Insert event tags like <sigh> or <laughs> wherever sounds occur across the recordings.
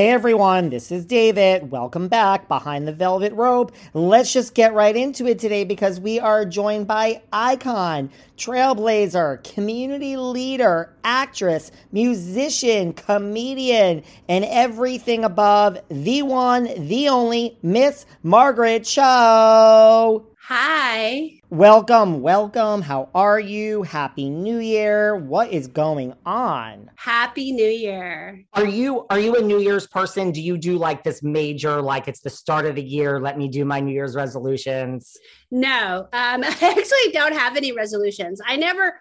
Hey everyone, this is David. Welcome back behind the velvet rope. Let's just get right into it today because we are joined by icon, trailblazer, community leader, actress, musician, comedian, and everything above the one, the only Miss Margaret Cho. Hi. Welcome, welcome. How are you? Happy New Year. What is going on? Happy New Year. Are you are you a New Year's person? Do you do like this major like it's the start of the year, let me do my New Year's resolutions? No. Um <laughs> I actually don't have any resolutions. I never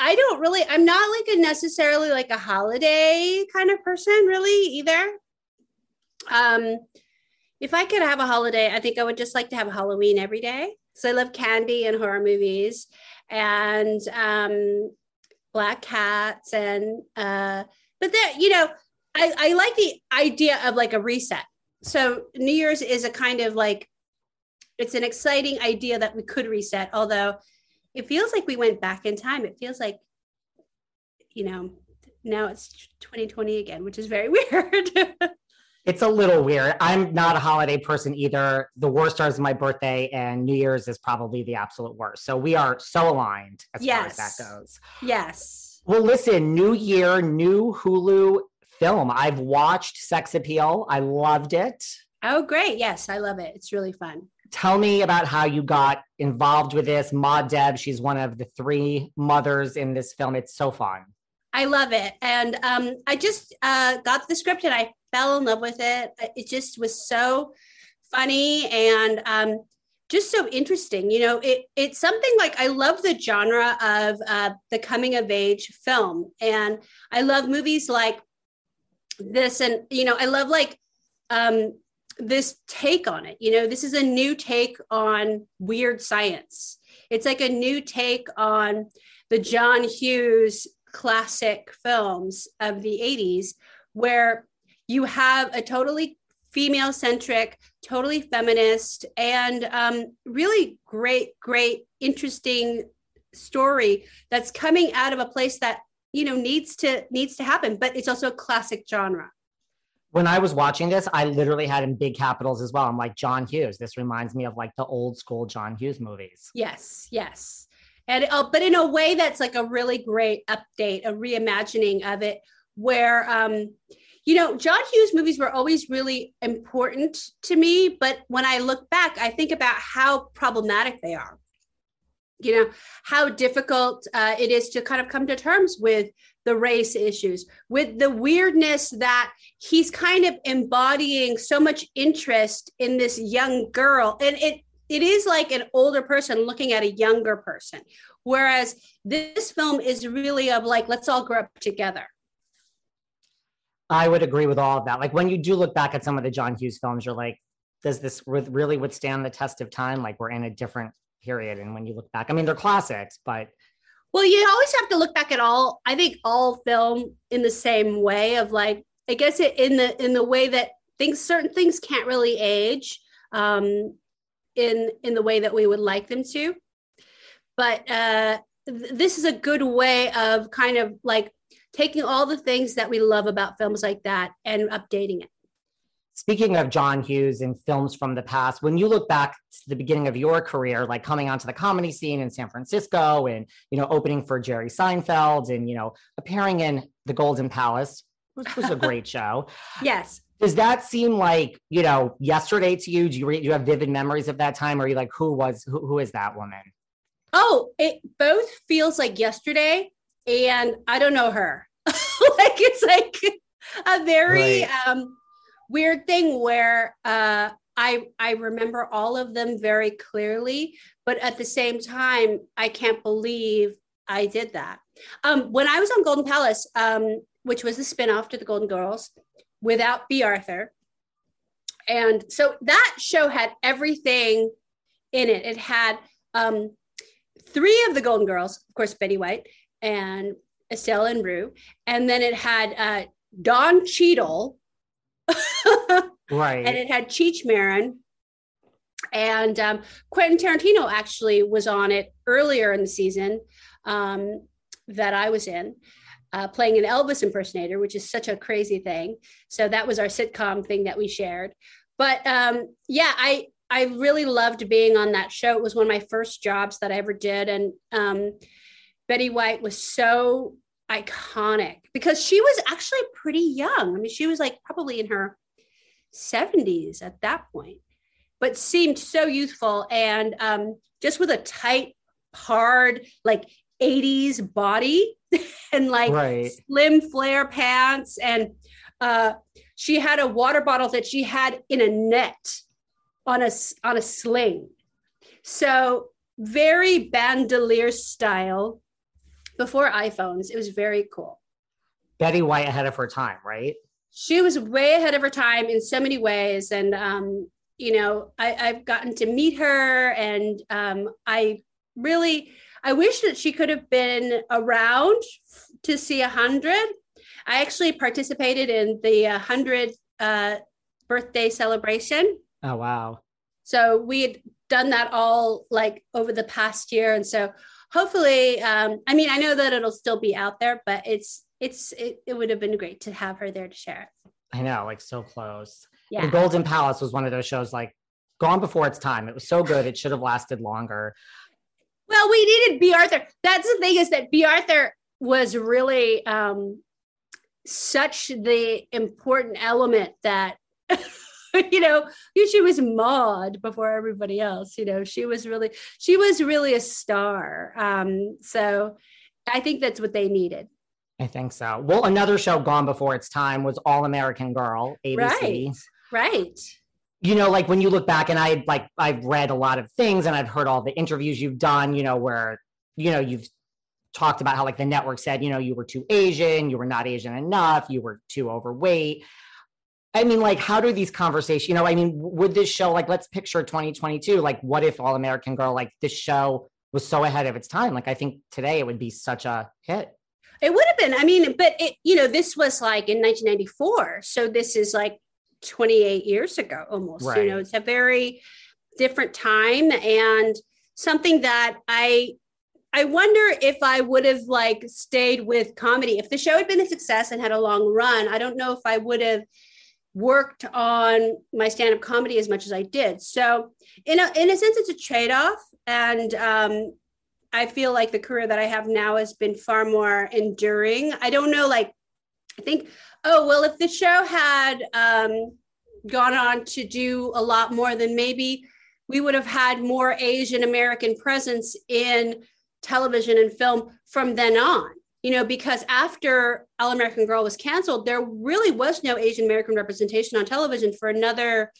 I don't really I'm not like a necessarily like a holiday kind of person really either. Um if I could have a holiday, I think I would just like to have Halloween every day. So I love candy and horror movies and um, black cats and uh, but that you know I, I like the idea of like a reset. So New Year's is a kind of like it's an exciting idea that we could reset, although it feels like we went back in time. It feels like you know now it's 2020 again, which is very <laughs> weird. It's a little weird. I'm not a holiday person either. The worst are my birthday, and New Year's is probably the absolute worst. So we are so aligned as yes. far as that goes. Yes. Well, listen, new year, new Hulu film. I've watched Sex Appeal. I loved it. Oh, great. Yes, I love it. It's really fun. Tell me about how you got involved with this. Ma Deb, she's one of the three mothers in this film. It's so fun. I love it. And um, I just uh, got the script and I fell in love with it. It just was so funny and um, just so interesting. You know, it it's something like I love the genre of uh, the coming of age film, and I love movies like this. And you know, I love like um, this take on it. You know, this is a new take on weird science. It's like a new take on the John Hughes classic films of the 80s where you have a totally female centric, totally feminist, and um, really great, great, interesting story that's coming out of a place that you know needs to needs to happen but it's also a classic genre when I was watching this, I literally had in big capitals as well. I'm like, John Hughes. This reminds me of like the old school John Hughes movies. Yes, yes. And uh, but in a way that's like a really great update, a reimagining of it, where um, you know, John Hughes movies were always really important to me. But when I look back, I think about how problematic they are. You know, how difficult uh, it is to kind of come to terms with the race issues, with the weirdness that he's kind of embodying so much interest in this young girl. And it, it is like an older person looking at a younger person. Whereas this film is really of like, let's all grow up together I would agree with all of that. Like when you do look back at some of the John Hughes films, you're like, does this really withstand the test of time? Like we're in a different period. And when you look back, I mean, they're classics, but. Well, you always have to look back at all, I think all film in the same way of like, I guess it in the, in the way that things, certain things can't really age um, in, in the way that we would like them to. But uh, th- this is a good way of kind of like taking all the things that we love about films like that and updating it. Speaking of John Hughes and films from the past, when you look back to the beginning of your career, like coming onto the comedy scene in San Francisco and, you know, opening for Jerry Seinfeld and, you know, appearing in The Golden Palace, which was a <laughs> great show. Yes. Does that seem like, you know, yesterday to you? Do you, do you have vivid memories of that time? Or are you like, who was, who, who is that woman? Oh, it both feels like yesterday and I don't know her. <laughs> like it's like a very right. um weird thing where uh, I I remember all of them very clearly, but at the same time, I can't believe I did that. Um, when I was on Golden Palace, um, which was the spinoff to the Golden Girls, without Bea Arthur, and so that show had everything in it. It had um, three of the Golden Girls, of course, Betty White and Estelle and Rue, and then it had uh, Don Cheadle <laughs> right. And it had Cheech Marin. And um, Quentin Tarantino actually was on it earlier in the season um, that I was in, uh, playing an Elvis impersonator, which is such a crazy thing. So that was our sitcom thing that we shared. But um, yeah, I I really loved being on that show. It was one of my first jobs that I ever did, and um, Betty White was so iconic because she was actually pretty young. I mean, she was like probably in her 70s at that point, but seemed so youthful and um, just with a tight, hard, like 80s body <laughs> and like right. slim flare pants. And uh, she had a water bottle that she had in a net on a, on a sling. So very bandolier style before iPhones. It was very cool. Betty White ahead of her time, right? She was way ahead of her time in so many ways. And, um, you know, I, have gotten to meet her and um, I really, I wish that she could have been around to see a hundred. I actually participated in the hundred uh, birthday celebration. Oh, wow. So we had done that all like over the past year. And so hopefully, um, I mean, I know that it'll still be out there, but it's it's it, it would have been great to have her there to share it. I know, like so close. Yeah. The Golden Palace was one of those shows like gone before its time. It was so good, it should have lasted longer. Well, we needed Bea Arthur. That's the thing is that Bea Arthur was really um, such the important element that <laughs> <laughs> you know she was Maude before everybody else. You know, she was really she was really a star. Um, so I think that's what they needed. I think so. Well, another show gone before its time was All American Girl, ABC. Right. Right. You know, like when you look back, and I like I've read a lot of things, and I've heard all the interviews you've done. You know, where you know you've talked about how like the network said, you know, you were too Asian, you were not Asian enough, you were too overweight. I mean, like, how do these conversations, you know, I mean, would this show, like, let's picture 2022, like, what if All American Girl, like, this show was so ahead of its time? Like, I think today it would be such a hit. It would have been. I mean, but it, you know, this was like in 1994. So this is like 28 years ago almost. Right. You know, it's a very different time and something that I I wonder if I would have like stayed with comedy. If the show had been a success and had a long run, I don't know if I would have worked on my stand-up comedy as much as I did. So in a in a sense, it's a trade-off. And um, I feel like the career that I have now has been far more enduring. I don't know, like, I think, oh, well, if the show had um, gone on to do a lot more, then maybe we would have had more Asian American presence in television and film from then on. You know, because after All American Girl was canceled, there really was no Asian American representation on television for another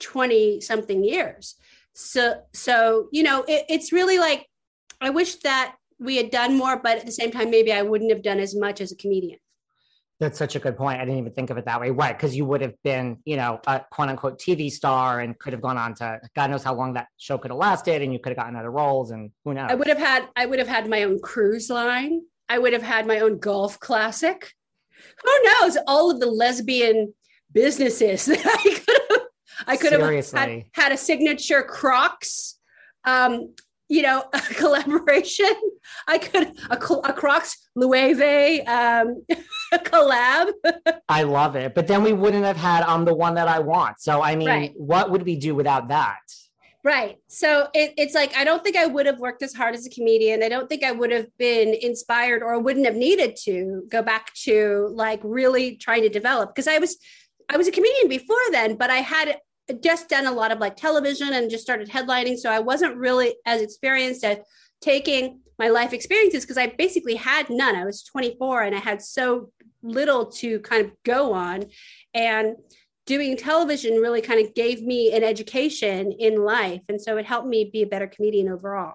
20 something years. So, so you know, it, it's really like I wish that we had done more, but at the same time, maybe I wouldn't have done as much as a comedian. That's such a good point. I didn't even think of it that way. Right. Because you would have been, you know, a quote unquote TV star and could have gone on to God knows how long that show could have lasted and you could have gotten other roles and who knows. I would have had I would have had my own cruise line. I would have had my own golf classic. Who knows? All of the lesbian businesses <laughs> that I could have I could Seriously. have had, had a signature Crocs. Um, you know, <laughs> a collaboration. I could a, a Crocs Loewe um, <laughs> collab. I love it, but then we wouldn't have had "I'm the one that I want." So I mean, Right. what would we do without that? Right. So it, it's like, I don't think I would have worked as hard as a comedian. I don't think I would have been inspired or wouldn't have needed to go back to like really trying to develop because I was, I was a comedian before then, but I had just done a lot of like television and just started headlining. So I wasn't really as experienced at taking my life experiences because I basically had none. I was 24 and I had so little to kind of go on. And doing television really kind of gave me an education in life. And so it helped me be a better comedian overall.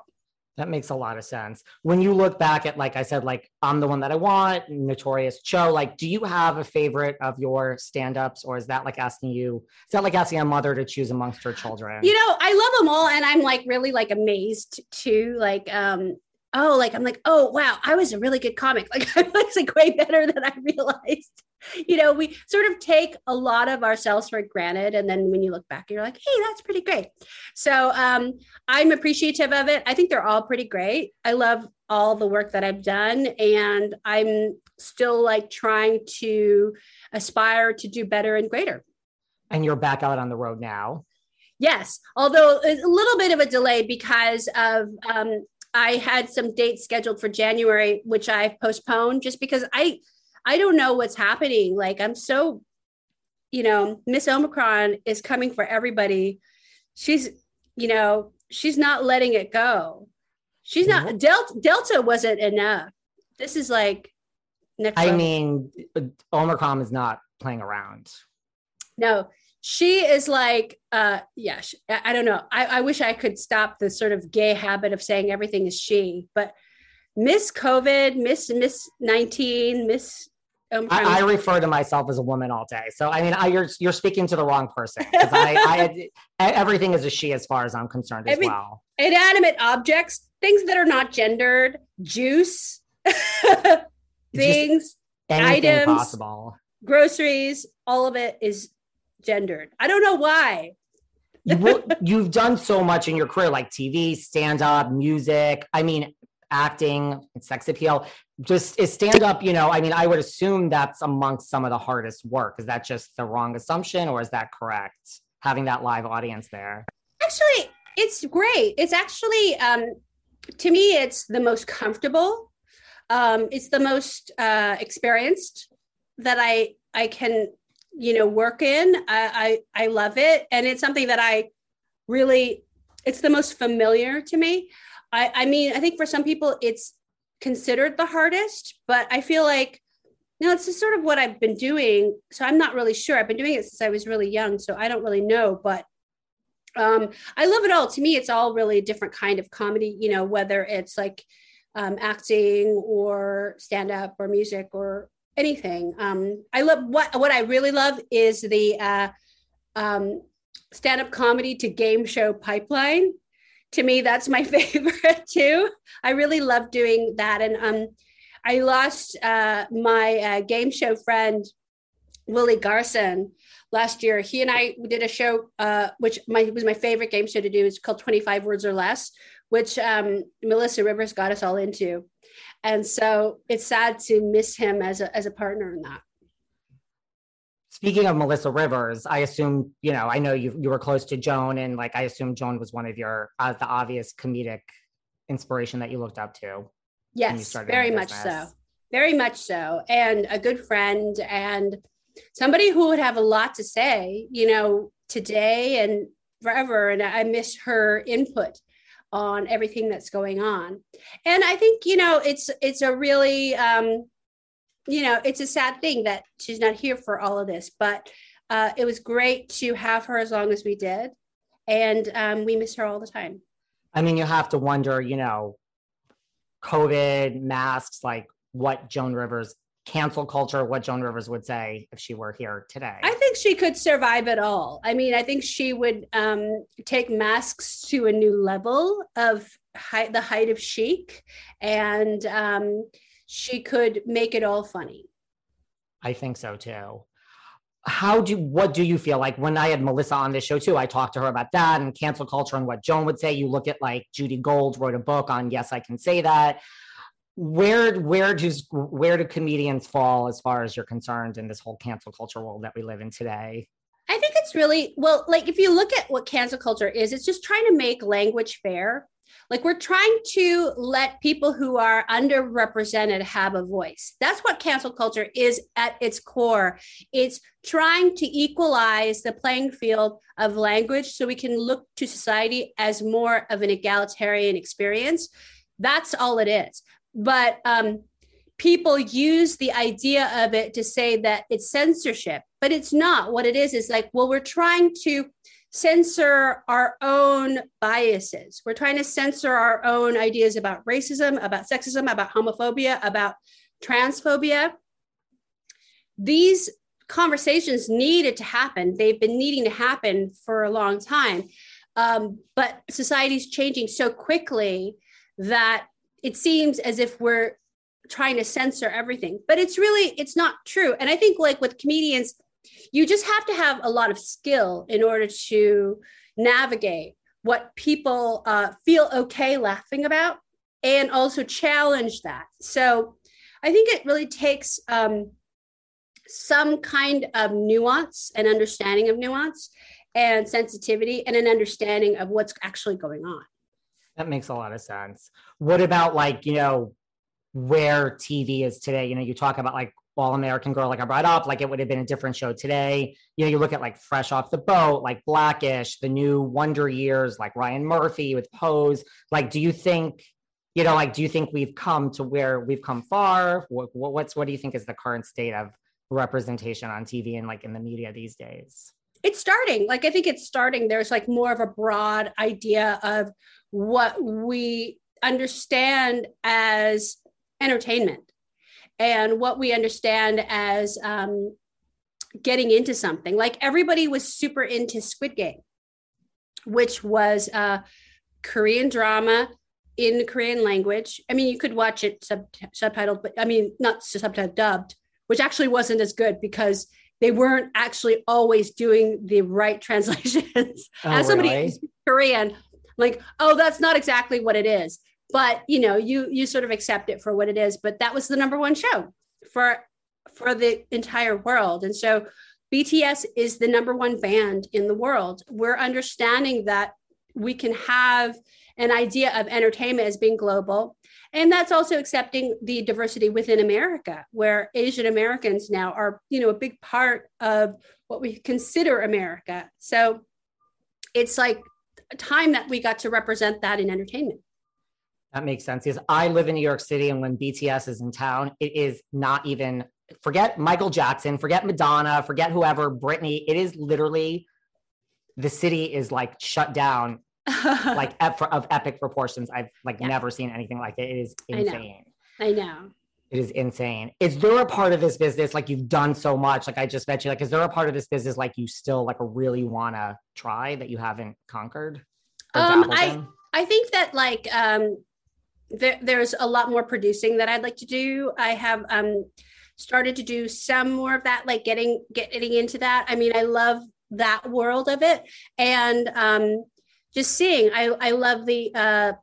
That makes a lot of sense. When you look back at, like I said, like I'm the one that I want, Notorious Joe. Like, do you have a favorite of your stand-ups, or is that like asking you? Is that like asking a mother to choose amongst her children? You know, I love them all. And I'm like really like amazed too. Like, um, oh, like I'm like, oh wow, I was a really good comic. <laughs> Like I was like way better than I realized. <laughs> You know, we sort of take a lot of ourselves for granted. And then when you look back, you're like, hey, that's pretty great. So um, I'm appreciative of it. I think they're all pretty great. I love all the work that I've done. And I'm still like trying to aspire to do better and greater. and you're back out on the road now. Yes, although a little bit of a delay because of um, I had some dates scheduled for January, which I've postponed just because I I don't know what's happening. Like I'm so, you know, Miss Omicron is coming for everybody. She's, you know, she's not letting it go. She's not mm-hmm. Delta. Delta wasn't enough. This is like next. I level. mean, Omicron is not playing around. no she is like uh yeah sh I, don't know I, I wish i could stop the sort of gay habit of saying everything is she but miss covid miss miss 19 miss um, I, I refer to myself as a woman all day. So I mean, I, you're you're speaking to the wrong person. I, I everything is a she as far as I'm concerned as Every- well. inanimate objects things that are not gendered juice <laughs> things items. possible. groceries all of it is gendered i don't know why You <laughs> you've done so much in your career, like TV, stand up, music. I mean, acting, sex appeal. Just is stand up. You know, I mean, I would assume that's amongst some of the hardest work. Is that just the wrong assumption, or is that correct? Having that live audience there. actually it's great it's actually um to me it's the most comfortable um it's the most uh experienced that i i can you know work in i i, I love it and it's something that i really it's the most familiar to me i i mean i think for some people it's considered the hardest but i feel like no, it's just sort of what I've been doing. So I'm not really sure. I've been doing it since I was really young, so I don't really know. But um, I love it all. To me, it's all really a different kind of comedy. You know, whether it's like um, acting or stand up or music or anything. Um, I love what what I really love is the uh, um, stand up comedy to game show pipeline. To me, that's my <laughs> favorite too. I really love doing that, and um, I lost uh, my uh, game show friend Willie Garson last year. He and I did a show, uh, which my, was my favorite game show to do. It's called 25 Words or Less, which um, Melissa Rivers got us all into. And so it's sad to miss him as a, as a partner in that. Speaking of Melissa Rivers, I assume you know. I know you you were close to Joan, and like I assume Joan was one of your uh, the obvious comedic inspiration that you looked up to. Yes, very much so. Very much so. And a good friend and somebody who would have a lot to say, you know, today and forever. And I miss her input on everything that's going on. And I think, you know, it's it's a really um, you know, it's a sad thing that she's not here for all of this, but uh, it was great to have her as long as we did. And um, we miss her all the time. I mean, you have to wonder, you know, COVID, masks, like what Joan Rivers, cancel culture, what Joan Rivers would say if she were here today. I think she could survive it all. I mean, I think she would um, take masks to a new level of height, the height of chic, and um, she could make it all funny. I think so too. how do what do you feel like when I had Melissa on this show too? I talked to her about that and cancel culture and what Joan would say. You look at like Judy Gold wrote a book on yes, I can say that. Where where does where do comedians fall as far as you're concerned in this whole cancel culture world that we live in today? I think it's really well, like if you look at what cancel culture is, it's just trying to make language fair. Like we're trying to let people who are underrepresented have a voice. That's what cancel culture is at its core. It's trying to equalize the playing field of language so we can look to society as more of an egalitarian experience. That's all it is. But um, people use the idea of it to say that it's censorship, but it's not. What it is is like, well, we're trying to censor our own biases. We're trying to censor our own ideas about racism, about sexism, about homophobia, about transphobia. These conversations needed to happen. They've been needing to happen for a long time. Um, but society's changing so quickly that it seems as if we're trying to censor everything but it's really it's not true. And i think like with comedians you just have to have a lot of skill in order to navigate what people uh, feel okay laughing about and also challenge that. So i think it really takes um, some kind of nuance and understanding of nuance and sensitivity and an understanding of what's actually going on that makes a lot of sense what about like you know where TV is today. You know, you talk about like All American Girl, like I brought up, like it would have been a different show today. You know, you look at like Fresh Off the Boat, like Blackish, the new Wonder Years, like Ryan Murphy with Pose. Like, do you think, you know, like, do you think we've come to where we've come far? What, what's, what do you think is the current state of representation on TV and like in the media these days? It's starting. Like, I think it's starting. There's like more of a broad idea of what we understand as entertainment and what we understand as um, getting into something. Like everybody was super into Squid Game, which was a Korean drama in Korean language. I mean, you could watch it sub- subtitled, but I mean, not subtitled, dubbed, which actually wasn't as good because they weren't actually always doing the right <laughs> translations. Oh, As somebody really? Korean, like, oh, that's not exactly what it is. But you know you you sort of accept it for what it is. But that was the number one show for for the entire world. And so bts is the number one band in the world. We're understanding that we can have an idea of entertainment as being global. And that's also accepting the diversity within america where asian americans now are you know a big part of what we consider america. So it's like time that we got to represent that in entertainment that makes sense. Because I live in New York City, and when BTS is in town, it is not even forget Michael Jackson, forget Madonna, forget whoever, Britney. It is literally the city is like shut down, <laughs> like of epic proportions. I've like yeah. never seen anything like it. It is insane. I know. I know. It is insane. Is there a part of this business like you've done so much? Like I just mentioned, like is there a part of this business like you still like really want to try that you haven't conquered? Um, I I think that like um there, there's a lot more producing that I'd like to do. I have um, started to do some more of that, like getting getting into that. I mean, I love that world of it, and um, just seeing. I I love the uh,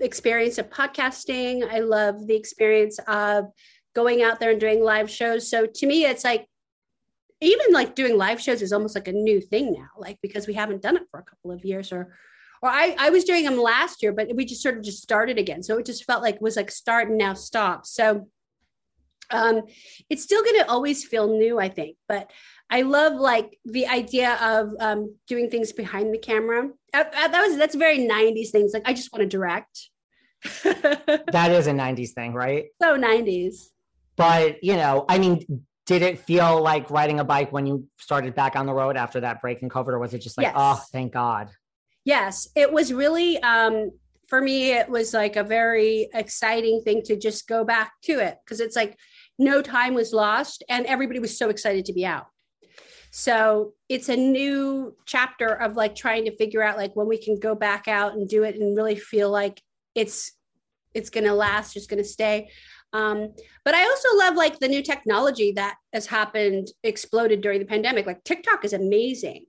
experience of podcasting. I love the experience of going out there and doing live shows. So to me, it's like even like doing live shows is almost like a new thing now, like because we haven't done it for a couple of years or or I, I was doing them last year, but we just sort of just started again. So it just felt like was like start and now stop. So um, it's still going to always feel new, I think. But I love like the idea of um, doing things behind the camera. Uh, uh, that was that's very '90s things. Like I just want to direct. <laughs> that is a '90s thing, right? So '90s. But you know, I mean, did it feel like riding a bike when you started back on the road after that break in COVID, or was it just like, yes. oh, thank God? Yes, it was really um, for me. It was like a very exciting thing to just go back to it because it's like no time was lost and everybody was so excited to be out. So it's a new chapter of like trying to figure out like when we can go back out and do it and really feel like it's it's going to last, just going to stay. Um, but I also love like the new technology that has happened, exploded during the pandemic. Like TikTok is amazing.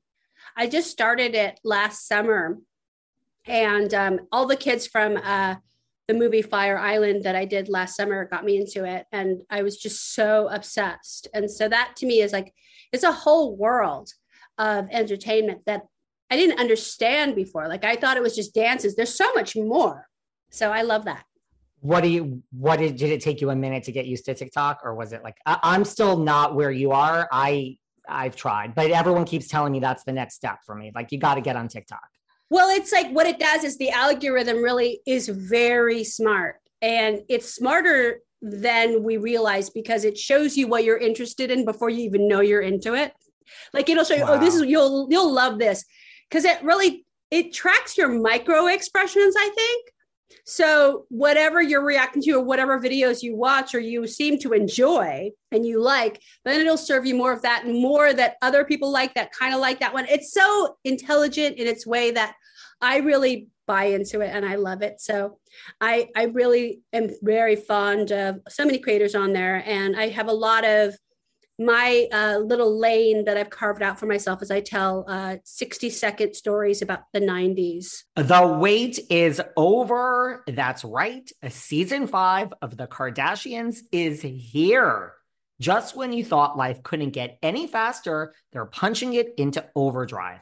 I just started it last summer, and um, all the kids from uh, the movie Fire Island that I did last summer got me into it, and I was just so obsessed. And so that to me is like it's a whole world of entertainment that I didn't understand before. Like I thought it was just dances. There's so much more. So I love that. What do you, what did, did it take you a minute to get used to TikTok or was it like, I, I'm still not where you are. I, I've tried, but everyone keeps telling me that's the next step for me. Like you got to get on TikTok. Well, it's like what it does is the algorithm really is very smart and it's smarter than we realize because it shows you what you're interested in before you even know you're into it. Like it'll show you, wow. oh, this is you'll you'll love this because it really it tracks your micro expressions i think so whatever you're reacting to or whatever videos you watch or you seem to enjoy and you like then it'll serve you more of that and more that other people like that kind of like that one it's so intelligent in its way that i really buy into it and i love it so i i really am very fond of so many creators on there and i have a lot of my uh, little lane that I've carved out for myself as I tell uh, 60 second stories about the 90s. The wait is over. That's right. A season five of The Kardashians is here. Just when you thought life couldn't get any faster, they're punching it into overdrive.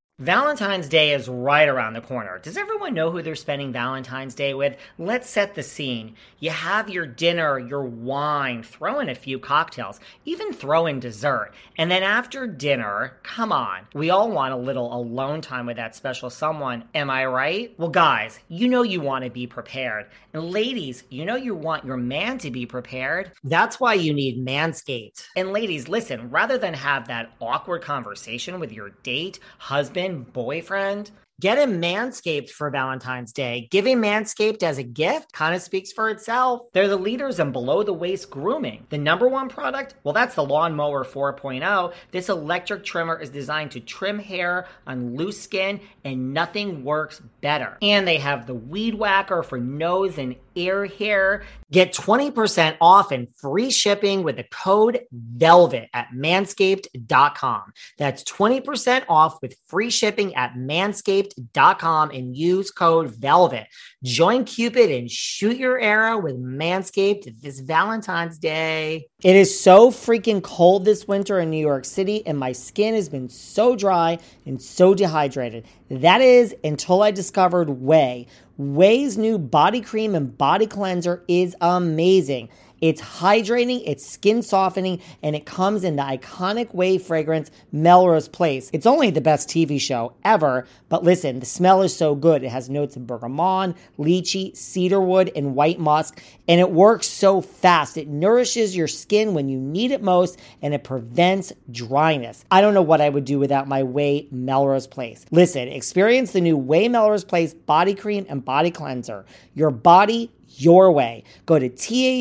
Valentine's Day is right around the corner. Does everyone know who they're spending Valentine's Day with? Let's set the scene. You have your dinner, your wine, throw in a few cocktails, even throw in dessert. And then after dinner, come on, we all want a little alone time with that special someone. Am I right? Well, guys, you know you want to be prepared. And ladies, you know you want your man to be prepared. That's why you need Manscaped. And ladies, listen, rather than have that awkward conversation with your date, husband, boyfriend. Get him Manscaped for Valentine's Day. Giving Manscaped as a gift kind of speaks for itself. They're the leaders in below the waist grooming. The number one product? Well, that's the Lawnmower 4.0. This electric trimmer is designed to trim hair on loose skin, and nothing works better. And they have the Weed Whacker for nose and ear hair. Get 20% off and free shipping with the code VELVET at manscaped.com. That's 20% off with free shipping at manscaped.com and use code VELVET. Join Cupid and shoot your arrow with Manscaped this Valentine's Day. It is so freaking cold this winter in New York City, and my skin has been so dry and so dehydrated. That is until I discovered Ouai. Ouai's new body cream and body cleanser is amazing. It's hydrating, it's skin softening, and it comes in the iconic Ouai fragrance, Melrose Place. It's only the best TV show ever, but listen, the smell is so good. It has notes of bergamot, lychee, cedarwood, and white musk, and it works so fast. It nourishes your skin when you need it most, and it prevents dryness. I don't know what I would do without my Ouai Melrose Place. Listen, experience the new Ouai Melrose Place body cream and body cleanser. Your body, your way. Go to T-H-E-O-U-A-I.com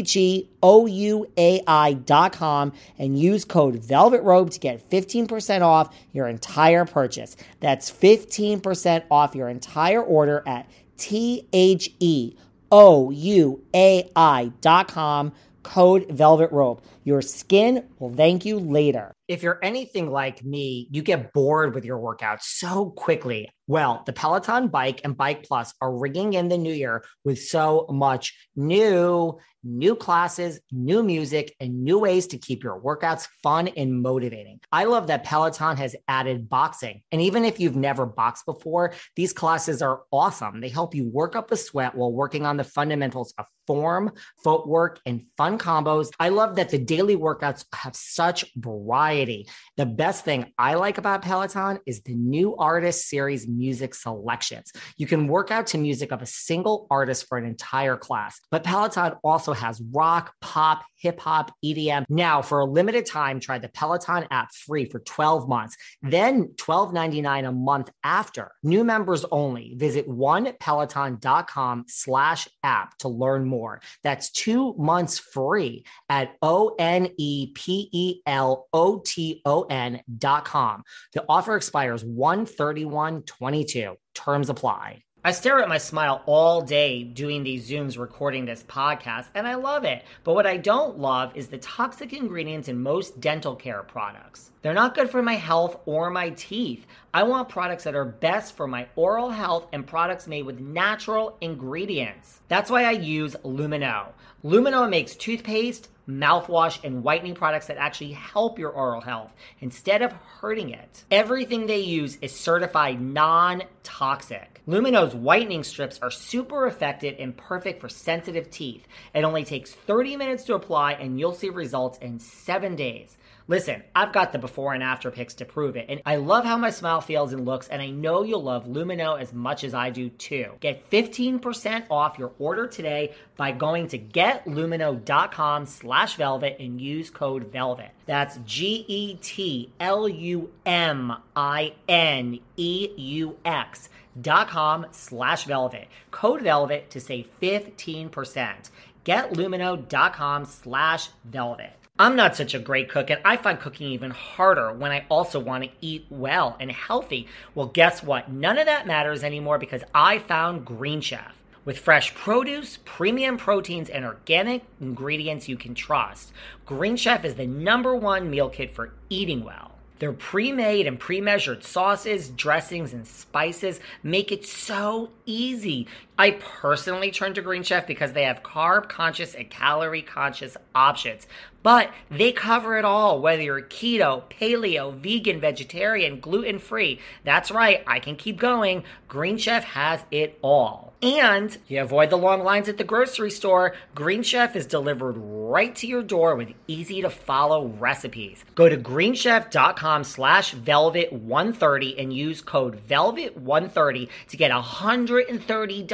and use code Velvet Rope to get 15% off your entire purchase. That's 15% off your entire order at T H E O U A I dot com, code Velvet Rope. Your skin will thank you later. If you're anything like me, you get bored with your workouts so quickly. Well, the Peloton Bike and Bike Plus are ringing in the new year with so much new, new classes, new music, and new ways to keep your workouts fun and motivating. I love that Peloton has added boxing. And even if you've never boxed before, these classes are awesome. They help you work up a sweat while working on the fundamentals of form, footwork, and fun combos. I love that the daily workouts have such variety. The best thing I like about Peloton is the new artist series music selections. You can work out to music of a single artist for an entire class, but Peloton also has rock, pop, hip hop, EDM. Now, for a limited time, try the Peloton app free for 12 months, then $12.99 a month after. New members only. Visit onepeloton.com slash app to learn more. That's two months free at O N E P E L O T O N dot com. The offer expires 131 22. Terms apply. I stare at my smile all day doing these Zooms recording this podcast, and I love it. But what I don't love is the toxic ingredients in most dental care products. They're not good for my health or my teeth. I want products that are best for my oral health and products made with natural ingredients. That's why I use Lumineux. Lumineux makes toothpaste, mouthwash, and whitening products that actually help your oral health instead of hurting it. Everything they use is certified non toxic. Lumineux's whitening strips are super effective and perfect for sensitive teeth. It only takes 30 minutes to apply, and you'll see results in seven days. Listen, I've got the before and after pics to prove it, and I love how my smile feels and looks, and I know you'll love Lumineux as much as I do too. Get 15% off your order today by going to getlumineux.com slash velvet and use code velvet. That's G-E-T-L-U-M-I-N-E-U-X dot com slash velvet. Code velvet to save 15%. Getlumineux.com slash velvet. I'm not such a great cook, and I find cooking even harder when I also want to eat well and healthy. Well, guess what? None of that matters anymore because I found Green Chef. With fresh produce, premium proteins, and organic ingredients you can trust, Green Chef is the number one meal kit for eating well. Their pre made and pre measured sauces, dressings, and spices make it so easy. I personally turn to Green Chef because they have carb conscious and calorie conscious options. But they cover it all, whether you're keto, paleo, vegan, vegetarian, gluten free. That's right, I can keep going. Green Chef has it all. And you avoid the long lines at the grocery store. Green Chef is delivered right to your door with easy to follow recipes. Go to greenchef.com slash velvet130 and use code velvet130 to get $130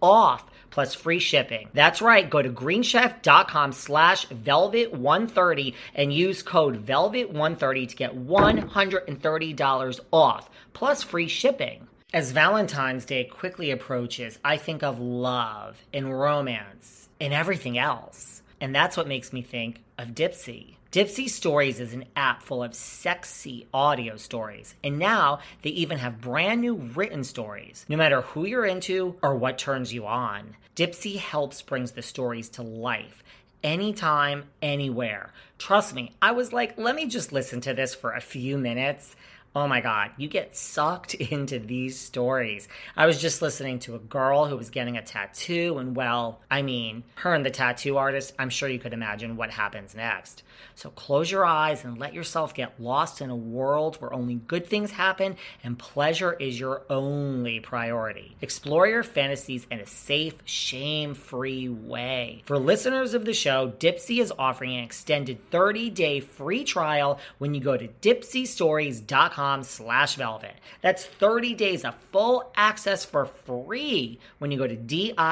off plus free shipping. That's right. Go to greenchef.com slash velvet130 and use code velvet130 to get $130 off plus free shipping. As Valentine's Day quickly approaches, I think of love and romance and everything else. And that's what makes me think of Dipsea. Dipsea Stories is an app full of sexy audio stories, and now they even have brand new written stories. No matter who you're into or what turns you on, Dipsea helps brings the stories to life anytime, anywhere. Trust me, I was like, let me just listen to this for a few minutes. Oh my God, you get sucked <laughs> into these stories. I was just listening to a girl who was getting a tattoo, and well, I mean, her and the tattoo artist, I'm sure you could imagine what happens next. So close your eyes and let yourself get lost in a world where only good things happen and pleasure is your only priority. Explore your fantasies in a safe, shame free way. For listeners of the show, Dipsea is offering an extended 30 day free trial when you go to dipseastories.com slash velvet. That's 30 days of full access for free when you go to D-I-P-S-E-A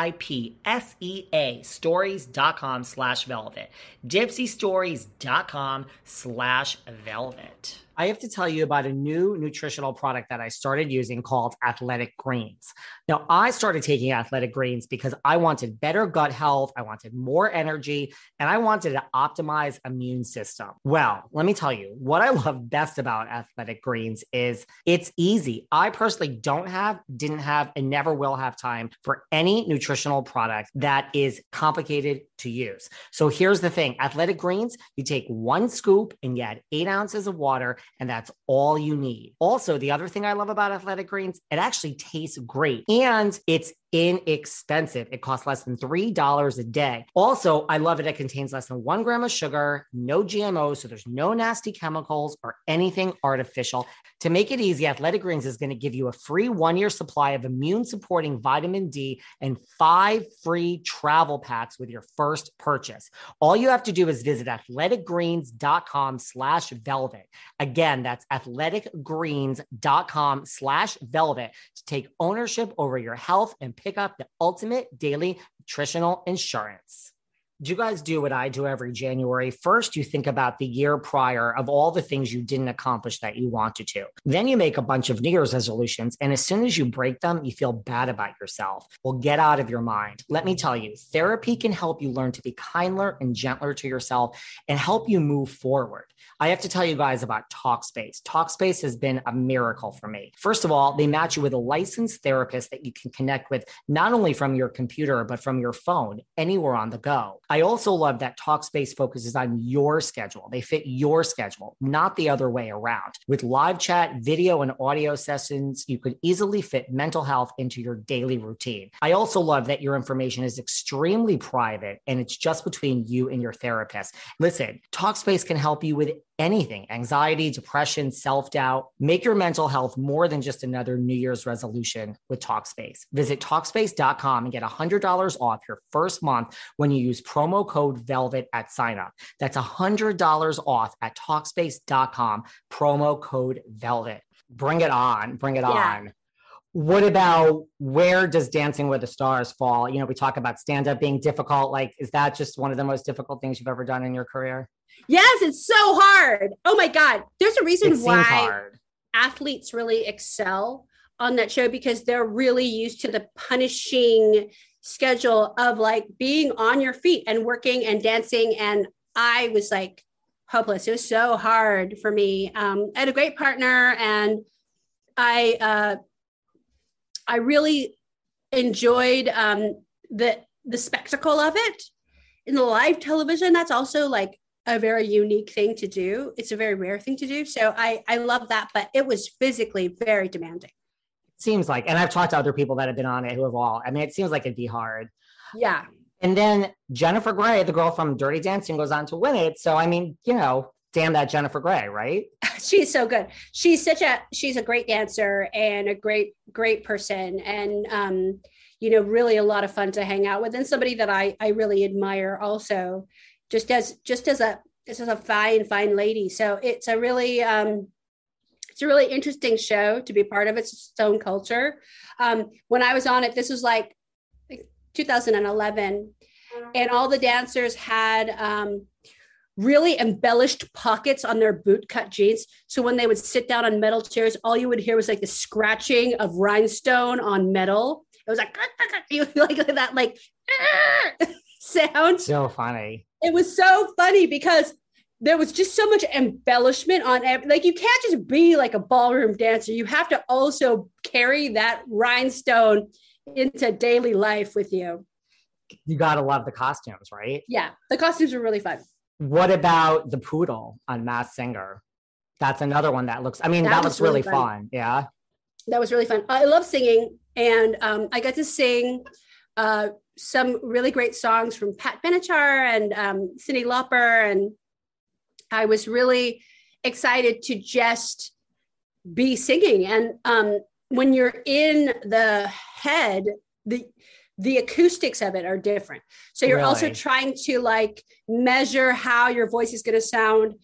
stories.com slash velvet. Dipseastories.com slash velvet. I have to tell you about a new nutritional product that I started using called Athletic Greens. Now, I started taking Athletic Greens because I wanted better gut health, I wanted more energy, and I wanted to optimize immune system. Well, let me tell you, what I love best about Athletic Greens is it's easy. I personally don't have, didn't have, and never will have time for any nutritional product that is complicated to use. So here's the thing Athletic Greens, you take one scoop and you add eight ounces of water, and that's all you need. Also, the other thing I love about Athletic Greens, it actually tastes great and it's inexpensive. It costs less than $3 a day. Also, I love it. It contains less than one gram of sugar, no GMOs, so there's no nasty chemicals or anything artificial. To make it easy, Athletic Greens is going to give you a free one year supply of immune supporting vitamin D and five free travel packs with your first purchase. All you have to do is visit athleticgreens.com slash velvet. Again, that's athleticgreens.com slash velvet to take ownership over your health and pick up the ultimate daily nutritional insurance. Do you guys do what I do every January? First, you think about the year prior of all the things you didn't accomplish that you wanted to. Then you make a bunch of New Year's resolutions. And as soon as you break them, you feel bad about yourself. Well, get out of your mind. Let me tell you, therapy can help you learn to be kinder and gentler to yourself and help you move forward. I have to tell you guys about Talkspace. Talkspace has been a miracle for me. First of all, they match you with a licensed therapist that you can connect with not only from your computer, but from your phone, anywhere on the go. I also love that Talkspace focuses on your schedule. They fit your schedule, not the other way around. With live chat, video, and audio sessions, you could easily fit mental health into your daily routine. I also love that your information is extremely private and it's just between you and your therapist. Listen, Talkspace can help you with anything anxiety, depression, self doubt. Make your mental health more than just another New Year's resolution with Talkspace. Visit Talkspace.com and get $100 off your first month when you use promo code VELVET at signup. That's $100 off at Talkspace.com, promo code VELVET. Bring it on. Bring it yeah. on. What about where does Dancing with the Stars fall? You know, we talk about stand up being difficult. Like, is that just one of the most difficult things you've ever done in your career? Yes, it's so hard. Oh my God. There's a reason why athletes really excel on that show because they're really used to the punishing schedule of like being on your feet and working and dancing. And I was like hopeless. It was so hard for me. Um, I had a great partner and I, uh, I really enjoyed um, the the spectacle of it in the live television. That's also like a very unique thing to do. It's a very rare thing to do. So I I love that, but it was physically very demanding. Seems like, and I've talked to other people that have been on it who have all. I mean, it seems like it'd be hard. Yeah. And then Jennifer Grey, the girl from Dirty Dancing, goes on to win it. So I mean, you know, damn that Jennifer Grey, right? <laughs> she's so good. She's such a she's a great dancer and a great great person, and um, you know, really a lot of fun to hang out with, and somebody that I I really admire also just as just as a this is a fine fine lady so it's a really um it's a really interesting show to be part of its own culture um when i was on it this was like 2011 and all the dancers had um really embellished pockets on their boot cut jeans. So when they would sit down on metal chairs, all you would hear was like the scratching of rhinestone on metal. It was like, <laughs> like that, like <laughs> sound. So funny it was so funny because there was just so much embellishment on every, like you can't just be like a ballroom dancer you have to also carry that rhinestone into daily life with you you gotta love the costumes right yeah the costumes were really fun what about the poodle on Masked Singer that's another one that looks i mean that, that looks really, really fun. fun. yeah that was really fun i love singing and um, i got to sing uh, some really great songs from Pat Benatar and um, Cyndi Lauper. And I was really excited to just be singing. And um, when you're in the head, the the acoustics of it are different. So you're really? also trying to like measure how your voice is going to sound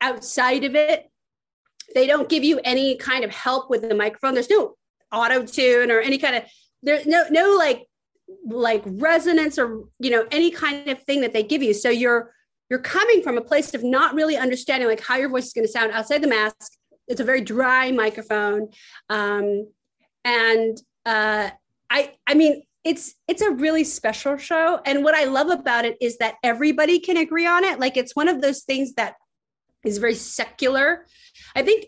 outside of it. They don't give you any kind of help with the microphone. There's no auto tune or any kind of there's no no like like resonance or you know any kind of thing that they give you so you're you're coming from a place of not really understanding like how your voice is going to sound outside the mask. It's a very dry microphone, um, and uh, I I mean it's it's a really special show. And what I love about it is that everybody can agree on it. Like it's one of those things that is very secular. I think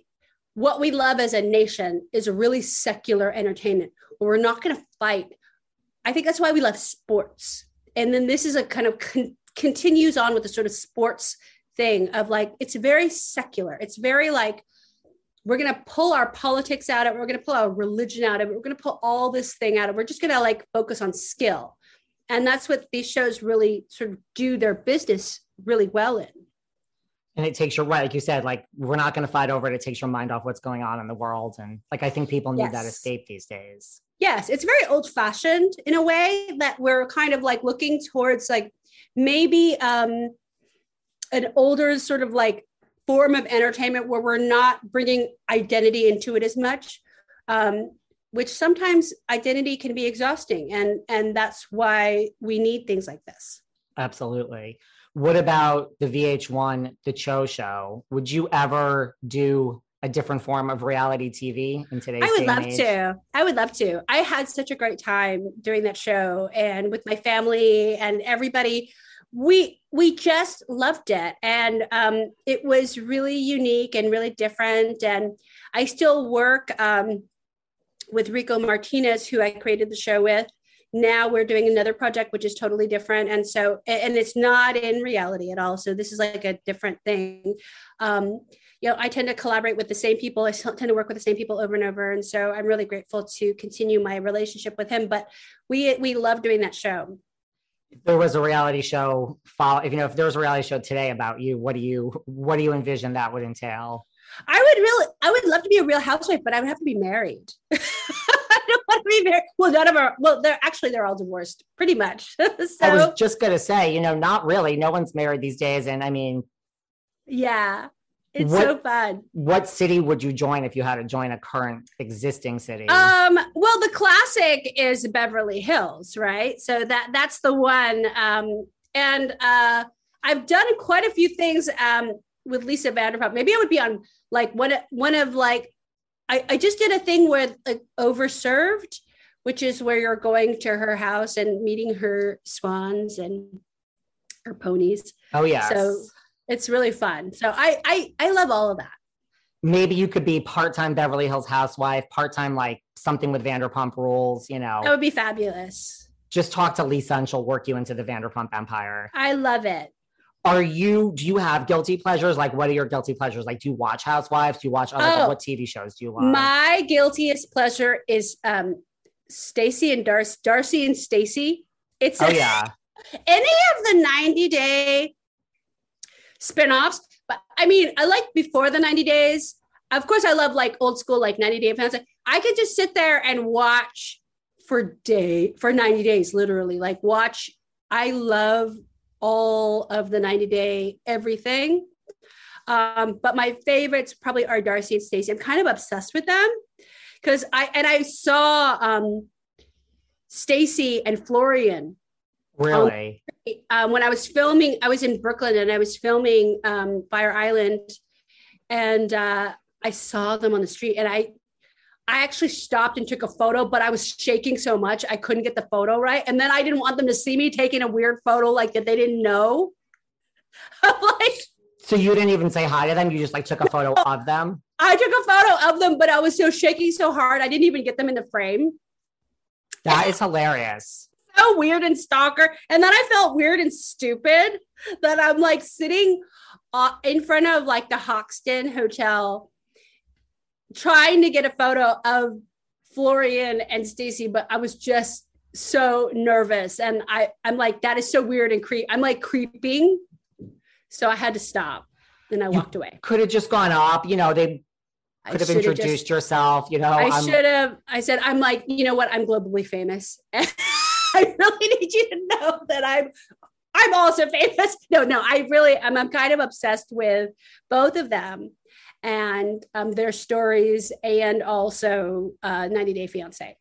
what we love as a nation is really secular entertainment where we're not going to fight. I think that's why we love sports. And then this is a kind of con- continues on with the sort of sports thing of like, it's very secular. It's very like, we're going to pull our politics out of it. We're going to pull our religion out of it. We're going to pull all this thing out of it. We're just going to like focus on skill. And that's what these shows really sort of do their business really well in and it takes your right like you said like we're not going to fight over it it takes your mind off what's going on in the world and like i think people need yes. that escape these days yes it's very old fashioned in a way that we're kind of like looking towards like maybe um an older sort of like form of entertainment where we're not bringing identity into it as much um which sometimes identity can be exhausting and and that's why we need things like this absolutely what about the VH1, the Cho show? Would you ever do a different form of reality TV in today's I would love to. I would love to. I had such a great time doing that show and with my family and everybody. We we just loved it. And um, it was really unique and really different. And I still work um, with Rico Martinez, who I created the show with. Now we're doing another project which is totally different. And so and it's not in reality at all. So this is like a different thing. Um you know i tend to collaborate with the same people. I tend to work with the same people over and over. And so i'm really grateful to continue my relationship with him. But we we love doing that show if there was a reality show follow if you know if there was a reality show today about you what do you what do you envision that would entail i would really i would love to be a real housewife but i would have to be married <laughs> i don't want to be married. Well, none of our, well, they're actually, they're all divorced pretty much. so, <laughs> I was just to say, you know, not really. No one's married these days. And I mean, yeah, it's what, so fun. What city would you join if you had to join a current existing city? Um, well, the classic is Beverly Hills, right? So that that's the one. Um, and uh, I've done quite a few things um, with Lisa Vanderpump. Maybe I would be on like one one of like I, I just did a thing with like, overserved, which is where you're going to her house and meeting her swans and her ponies. Oh yeah. So it's really fun. So I I I love all of that. Maybe you could be part-time Beverly Hills housewife, part-time like something with Vanderpump Rules, you know. That would be fabulous. Just talk to Lisa and she'll work you into the Vanderpump empire. I love it are you do you have guilty pleasures like what are your guilty pleasures like do you watch housewives do you watch other oh, what tv shows do you watch? my guiltiest pleasure is um stacy and darcy darcy and stacy it's oh a, yeah <laughs> any of the 90 day spin-offs but i mean i like before the 90 days of course i love like old school like 90 day fans i could just sit there and watch for day for 90 days literally like watch i love all of the 90 day everything. Um, but my favorites probably are Darcy and Stacy. I'm kind of obsessed with them because I and I saw um, Stacy and Florian. Really? Um, when I was filming, I was in Brooklyn and I was filming um, Fire Island, and uh, I saw them on the street, and I I actually stopped and took a photo, but I was shaking so much I couldn't get the photo right. And then I didn't want them to see me taking a weird photo like that they didn't know. <laughs> like So you didn't even say hi to them, you just like took a photo of them? I took a photo of them, but I was so shaking so hard I didn't even get them in the frame. That is hilarious. So weird and stalker. And then I felt weird and stupid that I'm like sitting uh, in front of like the Hoxton Hotel trying to get a photo of Florian and Stacy, but I was just so nervous. And I, I'm like, that is so weird and creep. I'm like creeping. So I had to stop and I you walked away. Could have just gone up, you know, they could have introduced just, yourself, you know. I should have. I said, I'm like, you know what? I'm globally famous. <laughs> <laughs> I really need you to know that I'm I'm also famous. <laughs> No, no, I really am. I'm kind of obsessed with both of them and um, their stories and also uh, 90 Day Fiance.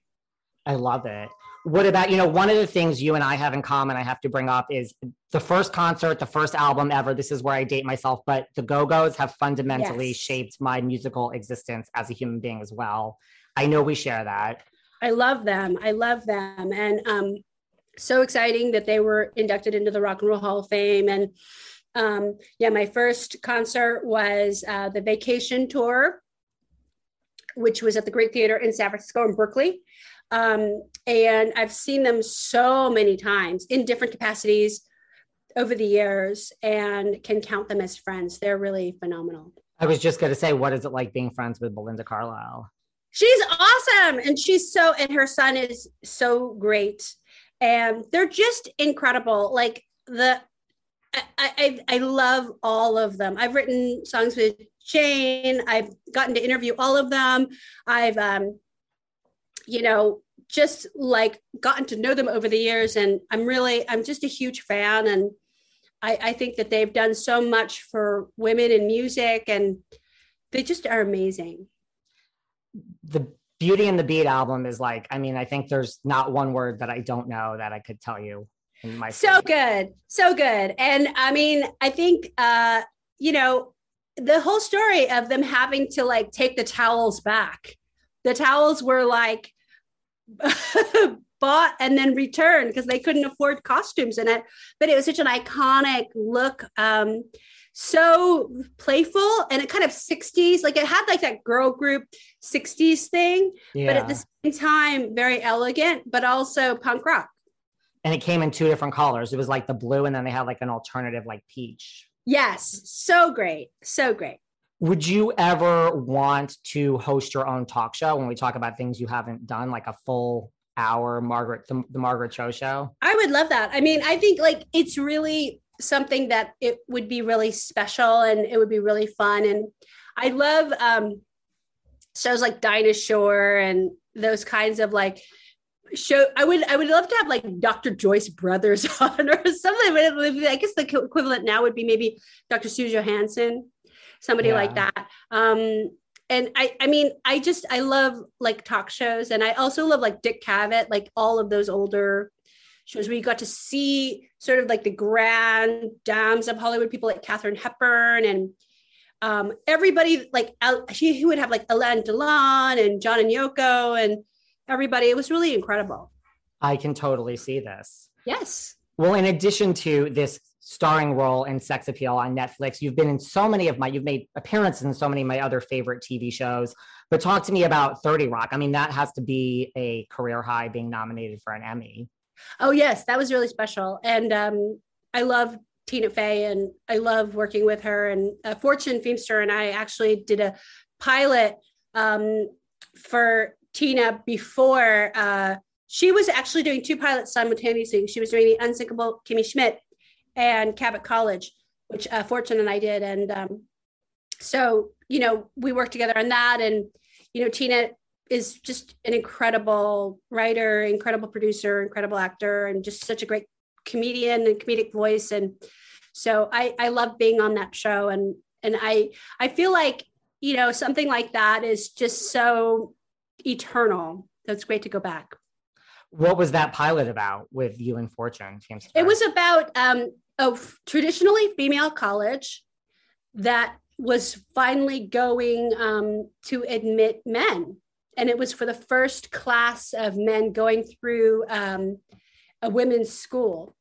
I love it. What about, you know, one of the things you and I have in common, I have to bring up is the first concert, the first album ever. This is where I date myself, but the Go Go's have fundamentally Yes. shaped my musical existence as a human being as well. I know we share that. I love them. I love them. And um, so exciting that they were inducted into the Rock and Roll Hall of Fame. And um, yeah, my first concert was uh, the Vacation Tour, which was at the Greek Theater in San Francisco and Berkeley. Um, and I've seen them so many times in different capacities over the years and can count them as friends. They're really phenomenal. I was just going to say, what is it like being friends with Belinda Carlisle? She's awesome. And she's so, and her son is so great. And they're just incredible. Like the, I, I, I love all of them. I've written songs with Jane. I've gotten to interview all of them. I've, um, you know, just like gotten to know them over the years. And I'm really, I'm just a huge fan. And I, I think that they've done so much for women in music and they just are amazing. The Beauty and the Beat album is like, I mean, I think there's not one word that I don't know that I could tell you in my so good. So good. And i mean i think uh you know the whole story of them having to like take the towels back. The towels were like <laughs> bought and then returned because they couldn't afford costumes in it. But it was such an iconic look um so playful and it kind of 60s like it had like that girl group 60s thing Yeah. but at the same time very elegant but also punk rock and it came in two different colors. It was like the blue, and then they had like an alternative, like peach. Yes, so great, so great. Would you ever want to host your own talk show when we talk about things you haven't done, like a full hour Margaret, the, the Margaret Cho show? I would love that. I mean, I think like it's really something that it would be really special and it would be really fun. And I love um, shows like Dinah Shore and those kinds of like show. I would I would love to have like Dr. Joyce Brothers <laughs> on or something. But it would be- I guess the equivalent now would be maybe Dr. Sue Johanson, somebody like that. Um, and I, I mean, I just I love like talk shows, and I also love like Dick Cavett, like all of those older shows where you got to see sort of like the grand dams of Hollywood, people like Katharine Hepburn and um, everybody like Al- he, he would have like Alain Delon and John and Yoko and everybody. It was really incredible. I can totally see this. Yes. Well, in addition to this starring role in Sex Appeal on Netflix, you've been in so many of my, you've made appearances in so many of my other favorite TV shows. But talk to me about 30 Rock. I mean, that has to be a career high being nominated for an Emmy. Oh yes, that was really special, and um, I love Tina Fey, and I love working with her. And uh, Fortune Feimster and I actually did a pilot um, for Tina before uh, she was actually doing two pilots simultaneously. She was doing the Unsinkable Kimmy Schmidt and Cabot College, which uh, Fortune and I did, and um, so you know we worked together on that. And you know Tina is just an incredible writer, incredible producer, incredible actor, and just such a great comedian and comedic voice. And so I I love being on that show, and and I I feel like you know something like that is just so eternal. So it's great to go back. What was that pilot about with you and Fortune? Feimster? It was about um, a f- traditionally female college that was finally going um, to admit men. And it was for the first class of men going through um, a women's school.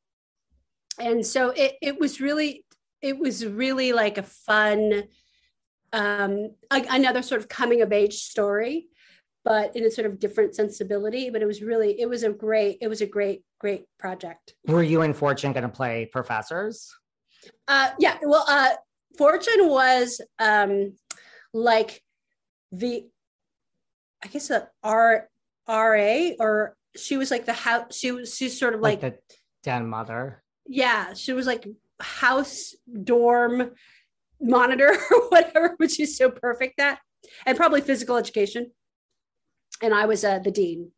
And so it, it was really, it was really like a fun, um, a- another sort of coming of age story, but in a sort of different sensibility. But it was really, it was a great, it was a great, great project. Were you and Fortune going to play professors? Uh, yeah. Well, uh, Fortune was um, like the, I guess the R RA or she was like the house. She was she's sort of like, the den mother. yeah. She was like house dorm monitor <laughs> or whatever, but she's so perfect at, and probably physical education. And I was uh, the dean.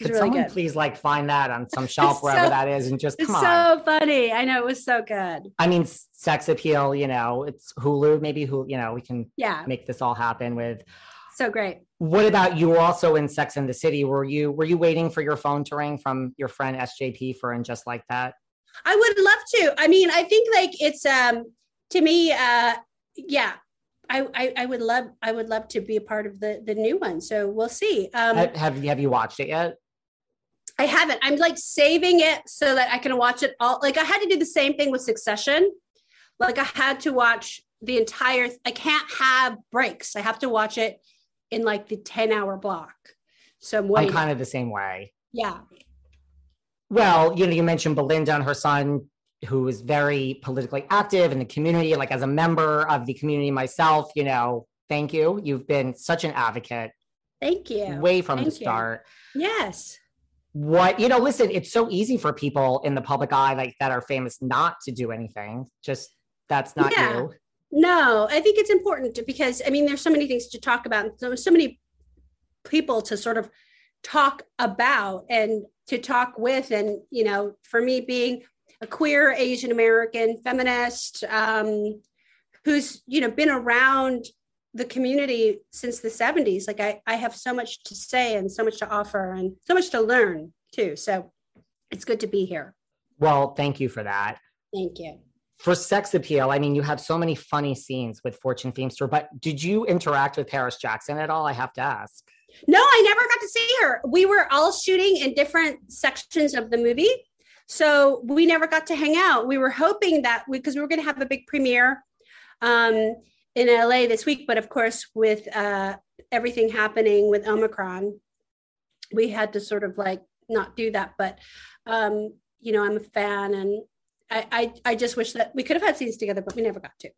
Could really someone good. please like find that on some <laughs> shelf wherever so- that is and just It's come on? so funny. I know it was so good. I mean, sex appeal, you know, it's Hulu. Maybe who, you know, we can Yeah. make this all happen with So great. What about you? Were also in Sex and the City. Were you were you waiting for your phone to ring from your friend SJP for and just like that? I would love to. I mean, I think like it's um to me, uh yeah. I, I, I would love I would love to be a part of the the new one. So we'll see. Um have, have you have you watched it yet? I haven't. I'm like saving it so that I can watch it all. Like I had to do the same thing with Succession. Like I had to watch the entire I can't have breaks. I have to watch it in like the 10 hour block. So I'm, I'm kind of the same way. Yeah. Well, you know, you mentioned Belinda and her son, who is very politically active in the community. Like as a member of the community myself, you know, thank you. You've been such an advocate. Thank you. Way from thank the start. You. Yes. What you know, listen, it's so easy for people in the public eye like that are famous not to do anything. Just that's not yeah. you. No, I think it's important because I mean, there's so many things to talk about. So, so many people to sort of talk about and to talk with. And, you know, for me being a queer Asian American feminist um, who's, you know, been around the community since the 70s, like I, I have so much to say and so much to offer and so much to learn too. So it's good to be here. Well, thank you for that. Thank you for sex appeal, I mean, you have so many funny scenes with Fortune Feimster, but did you interact with Paris Jackson at all? I have to ask. No, I never got to see her. We were all shooting in different sections of the movie. So we never got to hang out. We were hoping that because we, we, were going to have a big premiere um, in LA this week, but of course, with uh, everything happening with Omicron, we had to sort of like not do that. But um, you know, I'm a fan, and I, I, I just wish that we could have had scenes together, but we never got to.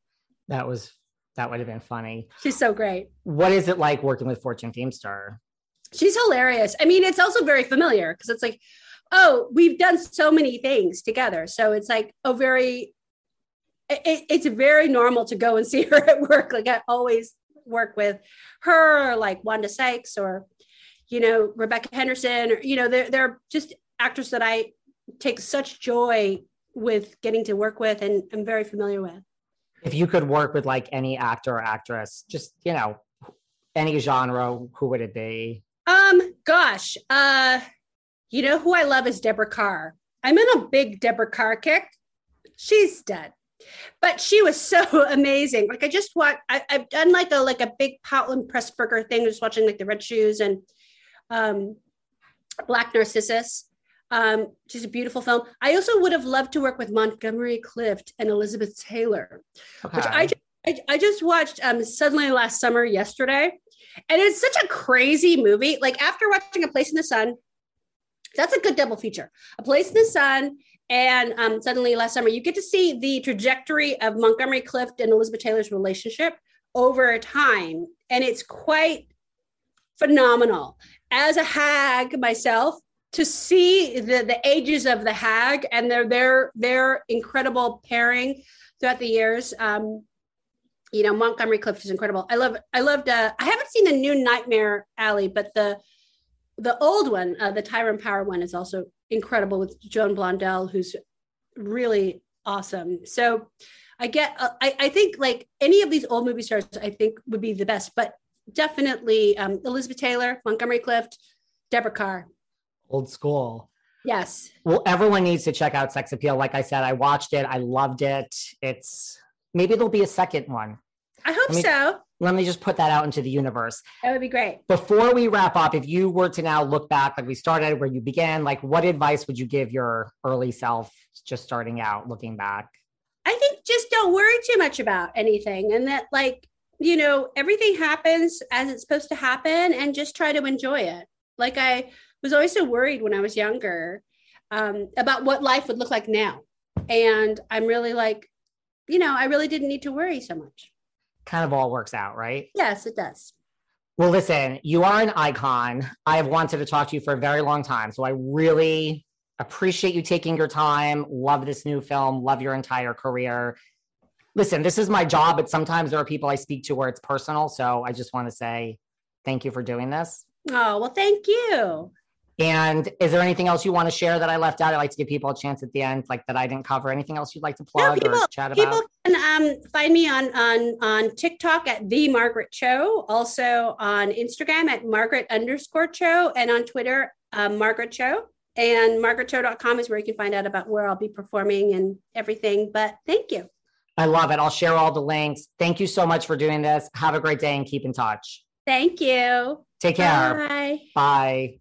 That was that would have been funny. She's so great. What is it like working with Fortune Feimster? She's hilarious. I mean, it's also very familiar because it's like, oh, we've done so many things together. So it's like a very, it, it's very normal to go and <laughs> see her at work. Like I always work with her, or like Wanda Sykes, or you know Rebecca Henderson, or you know they're they're just actors that I take such joy with getting to work with and I'm very familiar with. If you could work with like any actor or actress, just you know, any genre, who would it be? Um, gosh, uh, you know who I love is Deborah Kerr. I'm in a big Deborah Kerr kick. She's dead, but she was so <laughs> amazing. Like I just watched. I, have done like a like a big Powell and Pressburger thing, just watching like the Red Shoes and um, Black Narcissus. Um, she's a beautiful film. I also would have loved to work with Montgomery Clift and Elizabeth Taylor, okay. which I just, I, I just watched um, suddenly last summer yesterday, and it's such a crazy movie. Like after watching A Place in the Sun, that's a good double feature. A Place in the Sun and um, suddenly last summer, you get to see the trajectory of Montgomery Clift and Elizabeth Taylor's relationship over time, and it's quite phenomenal. As a hag myself, to see the the ages of the hag and their their their incredible pairing throughout the years. Um you know montgomery clift is incredible. I love i loved uh i haven't seen the new nightmare alley but the the old one uh, the tyrone power one is also incredible with joan blondell who's really awesome. So i get uh, I, I think like any of these old movie stars i think would be the best but definitely um, elizabeth taylor montgomery clift deborah kerr old school. Yes. Well, everyone needs to check out Sex Appeal. Like I said, I watched it. I loved it. It's maybe there'll be a second one. I hope let me, so. Let me just put that out into the universe. That would be great. Before we wrap up, if you were to now look back, like we started where you began, like what advice would you give your early self just starting out, looking back? I think just don't worry too much about anything and that, like, you know, everything happens as it's supposed to happen and just try to enjoy it. Like I was always so worried when I was younger um, about what life would look like now. And I'm really like, you know, I really didn't need to worry so much. Kind of all works out, right? Yes, it does. Well, listen, you are an icon. I have wanted to talk to you for a very long time. So I really appreciate you taking your time. Love this new film. Love your entire career. Listen, this is my job, but sometimes there are people I speak to where it's personal. So I just want to say thank you for doing this. Oh, well, thank you. And is there anything else you want to share that I left out? I like to give people a chance at the end, like that I didn't cover. Anything else you'd like to plug no, people, or chat about? People can um, find me on on on TikTok at the Margaret Cho, also on Instagram at Margaret underscore Cho, and on Twitter um, Margaret Cho. And margaretcho.com is where you can find out about where I'll be performing and everything. But thank you. I love it. I'll share all the links. Thank you so much for doing this. Have a great day and keep in touch. Thank you. Take care. Bye. Bye.